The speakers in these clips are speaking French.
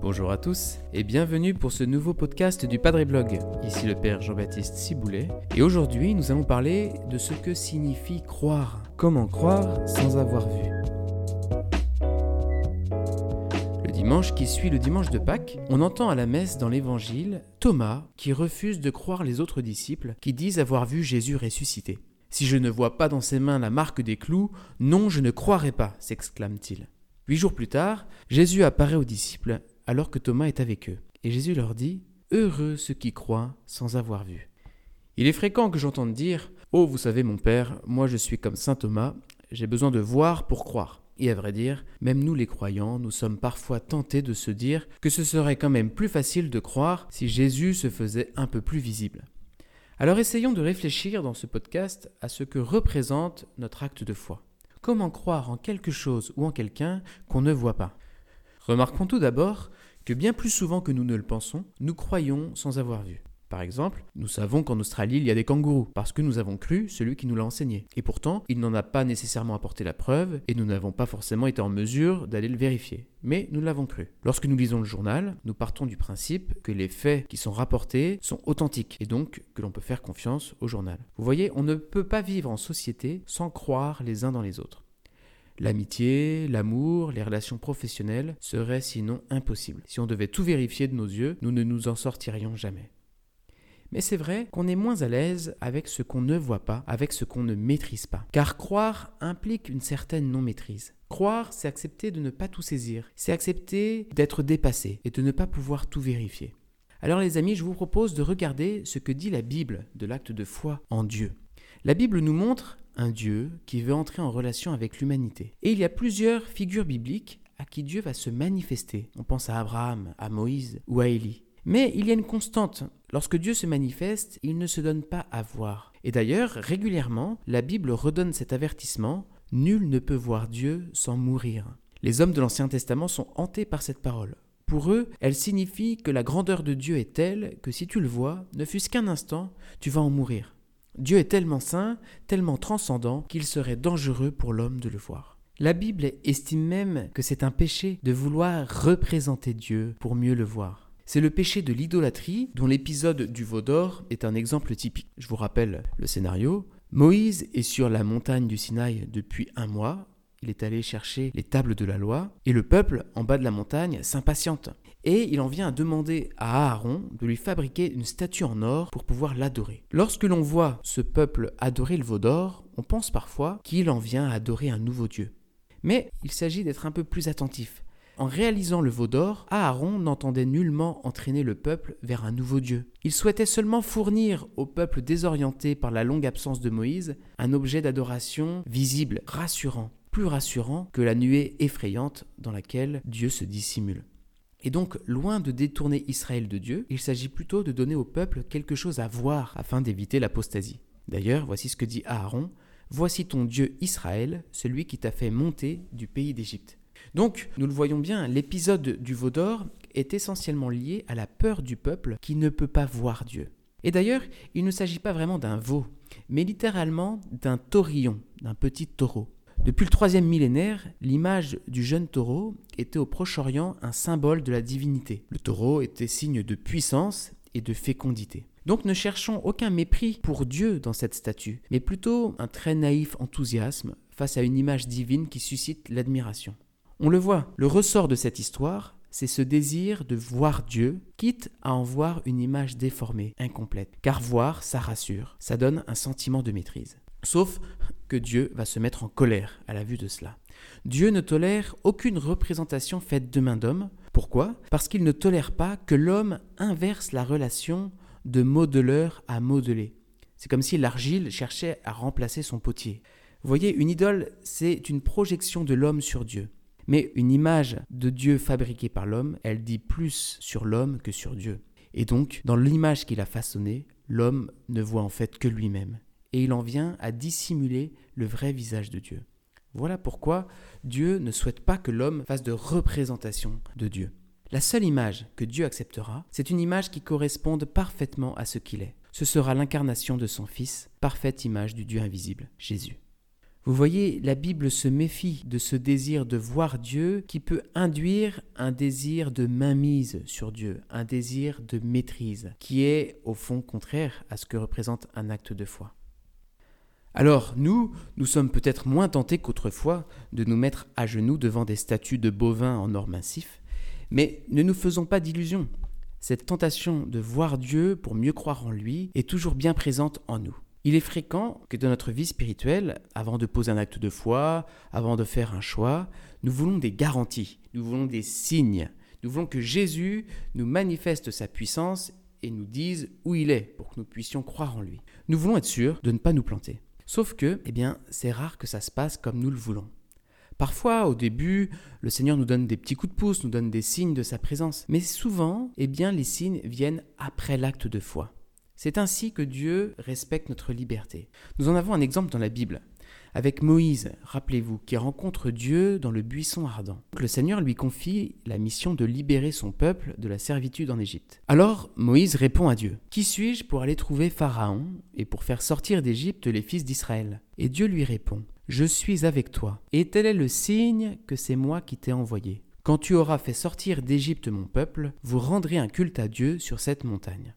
Bonjour à tous et bienvenue pour ce nouveau podcast du Padre Blog. Ici le Père Jean-Baptiste Ciboulet et aujourd'hui nous allons parler de ce que signifie croire. Comment croire sans avoir vu? Le dimanche qui suit le dimanche de Pâques, on entend à la messe dans l'évangile Thomas qui refuse de croire les autres disciples qui disent avoir vu Jésus ressuscité. Si je ne vois pas dans ses mains la marque des clous, non, je ne croirai pas, s'exclame-t-il. Huit jours plus tard, Jésus apparaît aux disciples alors que Thomas est avec eux. Et Jésus leur dit Heureux ceux qui croient sans avoir vu. Il est fréquent que j'entende dire Oh, vous savez, mon Père, moi je suis comme saint Thomas, j'ai besoin de voir pour croire. Et à vrai dire, même nous les croyants, nous sommes parfois tentés de se dire que ce serait quand même plus facile de croire si Jésus se faisait un peu plus visible. Alors essayons de réfléchir dans ce podcast à ce que représente notre acte de foi. Comment croire en quelque chose ou en quelqu'un qu'on ne voit pas? Remarquons tout d'abord que bien plus souvent que nous ne le pensons, nous croyons sans avoir vu. Par exemple, nous savons qu'en Australie il y a des kangourous, parce que nous avons cru celui qui nous l'a enseigné. Et pourtant, il n'en a pas nécessairement apporté la preuve, et nous n'avons pas forcément été en mesure d'aller le vérifier. Mais nous l'avons cru. Lorsque nous lisons le journal, nous partons du principe que les faits qui sont rapportés sont authentiques, et donc que l'on peut faire confiance au journal. Vous voyez, on ne peut pas vivre en société sans croire les uns dans les autres. L'amitié, l'amour, les relations professionnelles seraient sinon impossibles. Si on devait tout vérifier de nos yeux, nous ne nous en sortirions jamais. Mais c'est vrai qu'on est moins à l'aise avec ce qu'on ne voit pas, avec ce qu'on ne maîtrise pas. Car croire implique une certaine non-maîtrise. Croire, c'est accepter de ne pas tout saisir, c'est accepter d'être dépassé et de ne pas pouvoir tout vérifier. Alors les amis, je vous propose de regarder ce que dit la Bible de l'acte de foi en Dieu. La Bible nous montre un Dieu qui veut entrer en relation avec l'humanité. Et il y a plusieurs figures bibliques à qui Dieu va se manifester. On pense à Abraham, à Moïse ou à Élie. Mais il y a une constante. Lorsque Dieu se manifeste, il ne se donne pas à voir. Et d'ailleurs, régulièrement, la Bible redonne cet avertissement Nul ne peut voir Dieu sans mourir. Les hommes de l'Ancien Testament sont hantés par cette parole. Pour eux, elle signifie que la grandeur de Dieu est telle que si tu le vois, ne fût-ce qu'un instant, tu vas en mourir. Dieu est tellement saint, tellement transcendant, qu'il serait dangereux pour l'homme de le voir. La Bible estime même que c'est un péché de vouloir représenter Dieu pour mieux le voir. C'est le péché de l'idolâtrie dont l'épisode du veau d'or est un exemple typique. Je vous rappelle le scénario. Moïse est sur la montagne du Sinaï depuis un mois. Il est allé chercher les tables de la loi et le peuple en bas de la montagne s'impatiente et il en vient à demander à Aaron de lui fabriquer une statue en or pour pouvoir l'adorer. Lorsque l'on voit ce peuple adorer le veau d'or, on pense parfois qu'il en vient à adorer un nouveau Dieu. Mais il s'agit d'être un peu plus attentif. En réalisant le veau d'or, Aaron n'entendait nullement entraîner le peuple vers un nouveau Dieu. Il souhaitait seulement fournir au peuple désorienté par la longue absence de Moïse un objet d'adoration visible, rassurant, plus rassurant que la nuée effrayante dans laquelle Dieu se dissimule. Et donc, loin de détourner Israël de Dieu, il s'agit plutôt de donner au peuple quelque chose à voir afin d'éviter l'apostasie. D'ailleurs, voici ce que dit Aaron Voici ton Dieu Israël, celui qui t'a fait monter du pays d'Égypte. Donc, nous le voyons bien, l'épisode du veau d'or est essentiellement lié à la peur du peuple qui ne peut pas voir Dieu. Et d'ailleurs, il ne s'agit pas vraiment d'un veau, mais littéralement d'un taurillon, d'un petit taureau. Depuis le troisième millénaire, l'image du jeune taureau était au Proche-Orient un symbole de la divinité. Le taureau était signe de puissance et de fécondité. Donc ne cherchons aucun mépris pour Dieu dans cette statue, mais plutôt un très naïf enthousiasme face à une image divine qui suscite l'admiration. On le voit, le ressort de cette histoire, c'est ce désir de voir Dieu, quitte à en voir une image déformée, incomplète. Car voir, ça rassure, ça donne un sentiment de maîtrise. Sauf que Dieu va se mettre en colère à la vue de cela. Dieu ne tolère aucune représentation faite de main d'homme. Pourquoi? Parce qu'il ne tolère pas que l'homme inverse la relation de modeleur à modelé. C'est comme si l'argile cherchait à remplacer son potier. Vous voyez, une idole, c'est une projection de l'homme sur Dieu. Mais une image de Dieu fabriquée par l'homme, elle dit plus sur l'homme que sur Dieu. Et donc, dans l'image qu'il a façonnée, l'homme ne voit en fait que lui-même et il en vient à dissimuler le vrai visage de Dieu. Voilà pourquoi Dieu ne souhaite pas que l'homme fasse de représentation de Dieu. La seule image que Dieu acceptera, c'est une image qui corresponde parfaitement à ce qu'il est. Ce sera l'incarnation de son Fils, parfaite image du Dieu invisible, Jésus. Vous voyez, la Bible se méfie de ce désir de voir Dieu qui peut induire un désir de mainmise sur Dieu, un désir de maîtrise, qui est au fond contraire à ce que représente un acte de foi. Alors nous, nous sommes peut-être moins tentés qu'autrefois de nous mettre à genoux devant des statues de bovins en or massif, mais ne nous faisons pas d'illusions. Cette tentation de voir Dieu pour mieux croire en lui est toujours bien présente en nous. Il est fréquent que dans notre vie spirituelle, avant de poser un acte de foi, avant de faire un choix, nous voulons des garanties, nous voulons des signes, nous voulons que Jésus nous manifeste sa puissance et nous dise où il est pour que nous puissions croire en lui. Nous voulons être sûrs de ne pas nous planter. Sauf que, eh bien, c'est rare que ça se passe comme nous le voulons. Parfois, au début, le Seigneur nous donne des petits coups de pouce, nous donne des signes de sa présence. Mais souvent, eh bien, les signes viennent après l'acte de foi. C'est ainsi que Dieu respecte notre liberté. Nous en avons un exemple dans la Bible. Avec Moïse, rappelez-vous, qui rencontre Dieu dans le buisson ardent. Le Seigneur lui confie la mission de libérer son peuple de la servitude en Égypte. Alors Moïse répond à Dieu Qui suis-je pour aller trouver Pharaon et pour faire sortir d'Égypte les fils d'Israël? Et Dieu lui répond Je suis avec toi, et tel est le signe que c'est moi qui t'ai envoyé. Quand tu auras fait sortir d'Égypte mon peuple, vous rendrez un culte à Dieu sur cette montagne.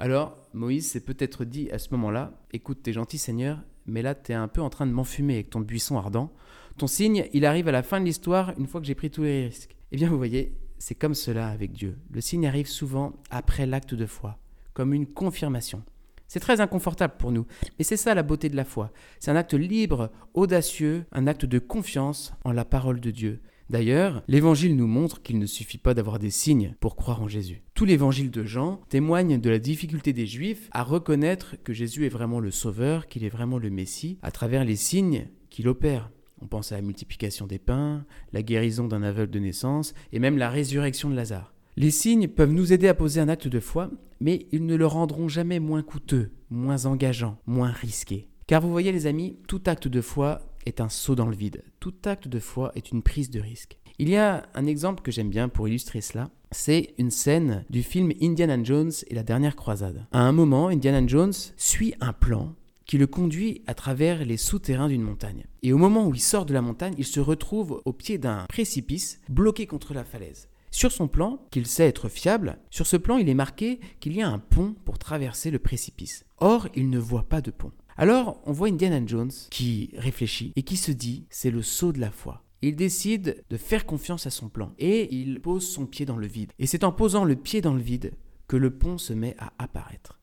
Alors, Moïse s'est peut-être dit à ce moment-là Écoute, t'es gentil Seigneur, mais là, t'es un peu en train de m'enfumer avec ton buisson ardent. Ton signe, il arrive à la fin de l'histoire une fois que j'ai pris tous les risques. Eh bien, vous voyez, c'est comme cela avec Dieu. Le signe arrive souvent après l'acte de foi, comme une confirmation. C'est très inconfortable pour nous, mais c'est ça la beauté de la foi. C'est un acte libre, audacieux, un acte de confiance en la parole de Dieu. D'ailleurs, l'évangile nous montre qu'il ne suffit pas d'avoir des signes pour croire en Jésus. Tout l'évangile de Jean témoigne de la difficulté des Juifs à reconnaître que Jésus est vraiment le Sauveur, qu'il est vraiment le Messie, à travers les signes qu'il opère. On pense à la multiplication des pains, la guérison d'un aveugle de naissance et même la résurrection de Lazare. Les signes peuvent nous aider à poser un acte de foi, mais ils ne le rendront jamais moins coûteux, moins engageant, moins risqué. Car vous voyez les amis, tout acte de foi est un saut dans le vide. Tout acte de foi est une prise de risque. Il y a un exemple que j'aime bien pour illustrer cela. C'est une scène du film Indiana Jones et la dernière croisade. À un moment, Indiana Jones suit un plan qui le conduit à travers les souterrains d'une montagne. Et au moment où il sort de la montagne, il se retrouve au pied d'un précipice bloqué contre la falaise. Sur son plan, qu'il sait être fiable, sur ce plan il est marqué qu'il y a un pont pour traverser le précipice. Or, il ne voit pas de pont. Alors, on voit Indiana Jones qui réfléchit et qui se dit c'est le saut de la foi. Il décide de faire confiance à son plan et il pose son pied dans le vide. Et c'est en posant le pied dans le vide que le pont se met à apparaître.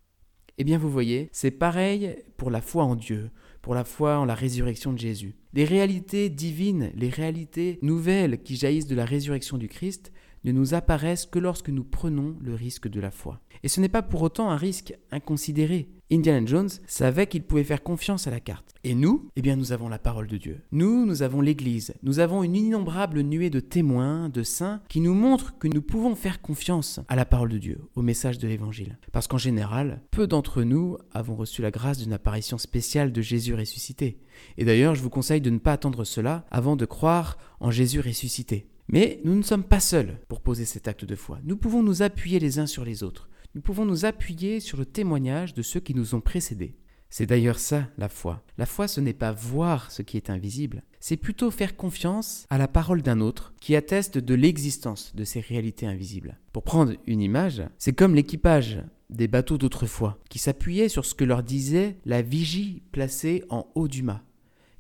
Eh bien, vous voyez, c'est pareil pour la foi en Dieu, pour la foi en la résurrection de Jésus. Les réalités divines, les réalités nouvelles qui jaillissent de la résurrection du Christ ne nous apparaissent que lorsque nous prenons le risque de la foi. Et ce n'est pas pour autant un risque inconsidéré. Indiana Jones savait qu'il pouvait faire confiance à la carte. Et nous, eh bien nous avons la parole de Dieu. Nous, nous avons l'Église. Nous avons une innombrable nuée de témoins, de saints, qui nous montrent que nous pouvons faire confiance à la parole de Dieu, au message de l'Évangile. Parce qu'en général, peu d'entre nous avons reçu la grâce d'une apparition spéciale de Jésus ressuscité. Et d'ailleurs, je vous conseille de ne pas attendre cela avant de croire en Jésus ressuscité. Mais nous ne sommes pas seuls pour poser cet acte de foi. Nous pouvons nous appuyer les uns sur les autres. Nous pouvons nous appuyer sur le témoignage de ceux qui nous ont précédés. C'est d'ailleurs ça, la foi. La foi, ce n'est pas voir ce qui est invisible, c'est plutôt faire confiance à la parole d'un autre qui atteste de l'existence de ces réalités invisibles. Pour prendre une image, c'est comme l'équipage des bateaux d'autrefois, qui s'appuyait sur ce que leur disait la vigie placée en haut du mât.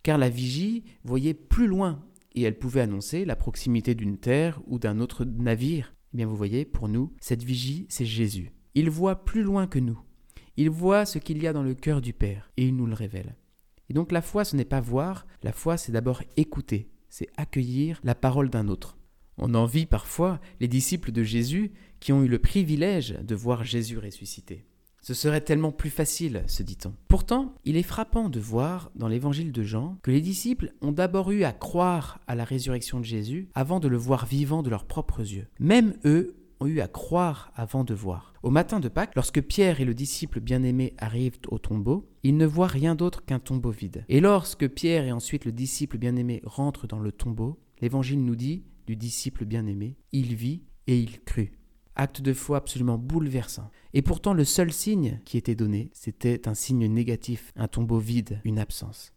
Car la vigie voyait plus loin et elle pouvait annoncer la proximité d'une terre ou d'un autre navire. Eh bien vous voyez, pour nous, cette vigie, c'est Jésus. Il voit plus loin que nous. Il voit ce qu'il y a dans le cœur du Père et il nous le révèle. Et donc la foi, ce n'est pas voir, la foi, c'est d'abord écouter, c'est accueillir la parole d'un autre. On envie parfois les disciples de Jésus qui ont eu le privilège de voir Jésus ressuscité. Ce serait tellement plus facile, se dit-on. Pourtant, il est frappant de voir dans l'évangile de Jean que les disciples ont d'abord eu à croire à la résurrection de Jésus avant de le voir vivant de leurs propres yeux. Même eux ont eu à croire avant de voir. Au matin de Pâques, lorsque Pierre et le disciple bien-aimé arrivent au tombeau, ils ne voient rien d'autre qu'un tombeau vide. Et lorsque Pierre et ensuite le disciple bien-aimé rentrent dans le tombeau, l'évangile nous dit du disciple bien-aimé, il vit et il crut. Acte de foi absolument bouleversant. Et pourtant, le seul signe qui était donné, c'était un signe négatif, un tombeau vide, une absence.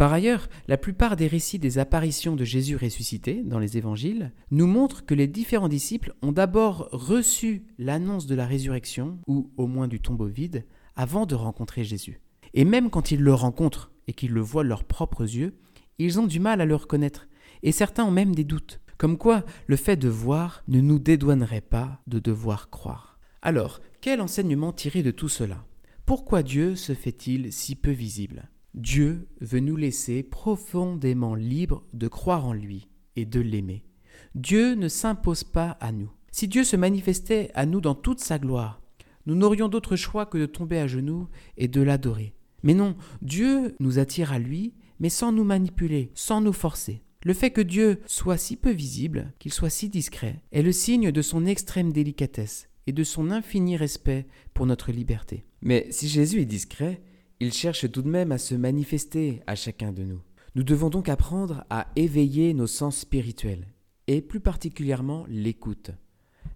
Par ailleurs, la plupart des récits des apparitions de Jésus ressuscité dans les évangiles nous montrent que les différents disciples ont d'abord reçu l'annonce de la résurrection, ou au moins du tombeau vide, avant de rencontrer Jésus. Et même quand ils le rencontrent et qu'ils le voient de leurs propres yeux, ils ont du mal à le reconnaître, et certains ont même des doutes, comme quoi le fait de voir ne nous dédouanerait pas de devoir croire. Alors, quel enseignement tirer de tout cela? Pourquoi Dieu se fait-il si peu visible? Dieu veut nous laisser profondément libres de croire en lui et de l'aimer. Dieu ne s'impose pas à nous. Si Dieu se manifestait à nous dans toute sa gloire, nous n'aurions d'autre choix que de tomber à genoux et de l'adorer. Mais non, Dieu nous attire à lui, mais sans nous manipuler, sans nous forcer. Le fait que Dieu soit si peu visible, qu'il soit si discret, est le signe de son extrême délicatesse et de son infini respect pour notre liberté. Mais si Jésus est discret, il cherche tout de même à se manifester à chacun de nous. Nous devons donc apprendre à éveiller nos sens spirituels, et plus particulièrement l'écoute.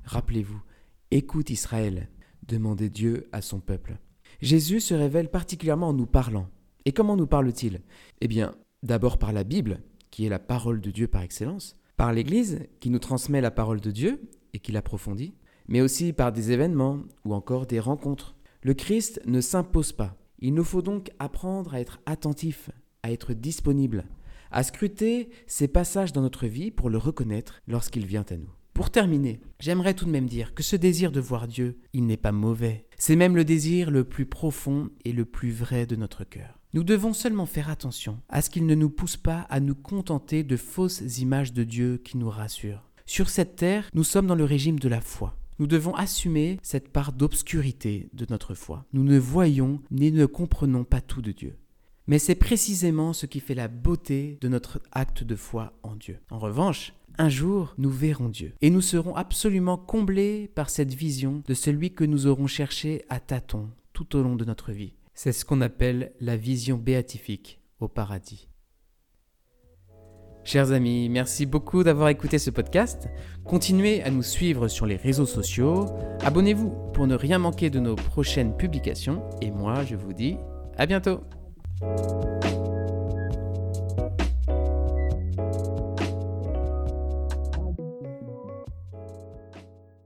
Rappelez-vous, écoute Israël, demandait Dieu à son peuple. Jésus se révèle particulièrement en nous parlant. Et comment nous parle-t-il? Eh bien, d'abord par la Bible, qui est la parole de Dieu par excellence, par l'Église, qui nous transmet la parole de Dieu et qui l'approfondit, mais aussi par des événements ou encore des rencontres. Le Christ ne s'impose pas, il nous faut donc apprendre à être attentif, à être disponible, à scruter ces passages dans notre vie pour le reconnaître lorsqu'il vient à nous. Pour terminer, j'aimerais tout de même dire que ce désir de voir Dieu, il n'est pas mauvais. C'est même le désir le plus profond et le plus vrai de notre cœur. Nous devons seulement faire attention à ce qu'il ne nous pousse pas à nous contenter de fausses images de Dieu qui nous rassurent. Sur cette terre, nous sommes dans le régime de la foi. Nous devons assumer cette part d'obscurité de notre foi. Nous ne voyons ni ne comprenons pas tout de Dieu. Mais c'est précisément ce qui fait la beauté de notre acte de foi en Dieu. En revanche, un jour, nous verrons Dieu, et nous serons absolument comblés par cette vision de celui que nous aurons cherché à tâtons tout au long de notre vie. C'est ce qu'on appelle la vision béatifique au paradis. Chers amis, merci beaucoup d'avoir écouté ce podcast. Continuez à nous suivre sur les réseaux sociaux. Abonnez-vous pour ne rien manquer de nos prochaines publications. Et moi, je vous dis à bientôt.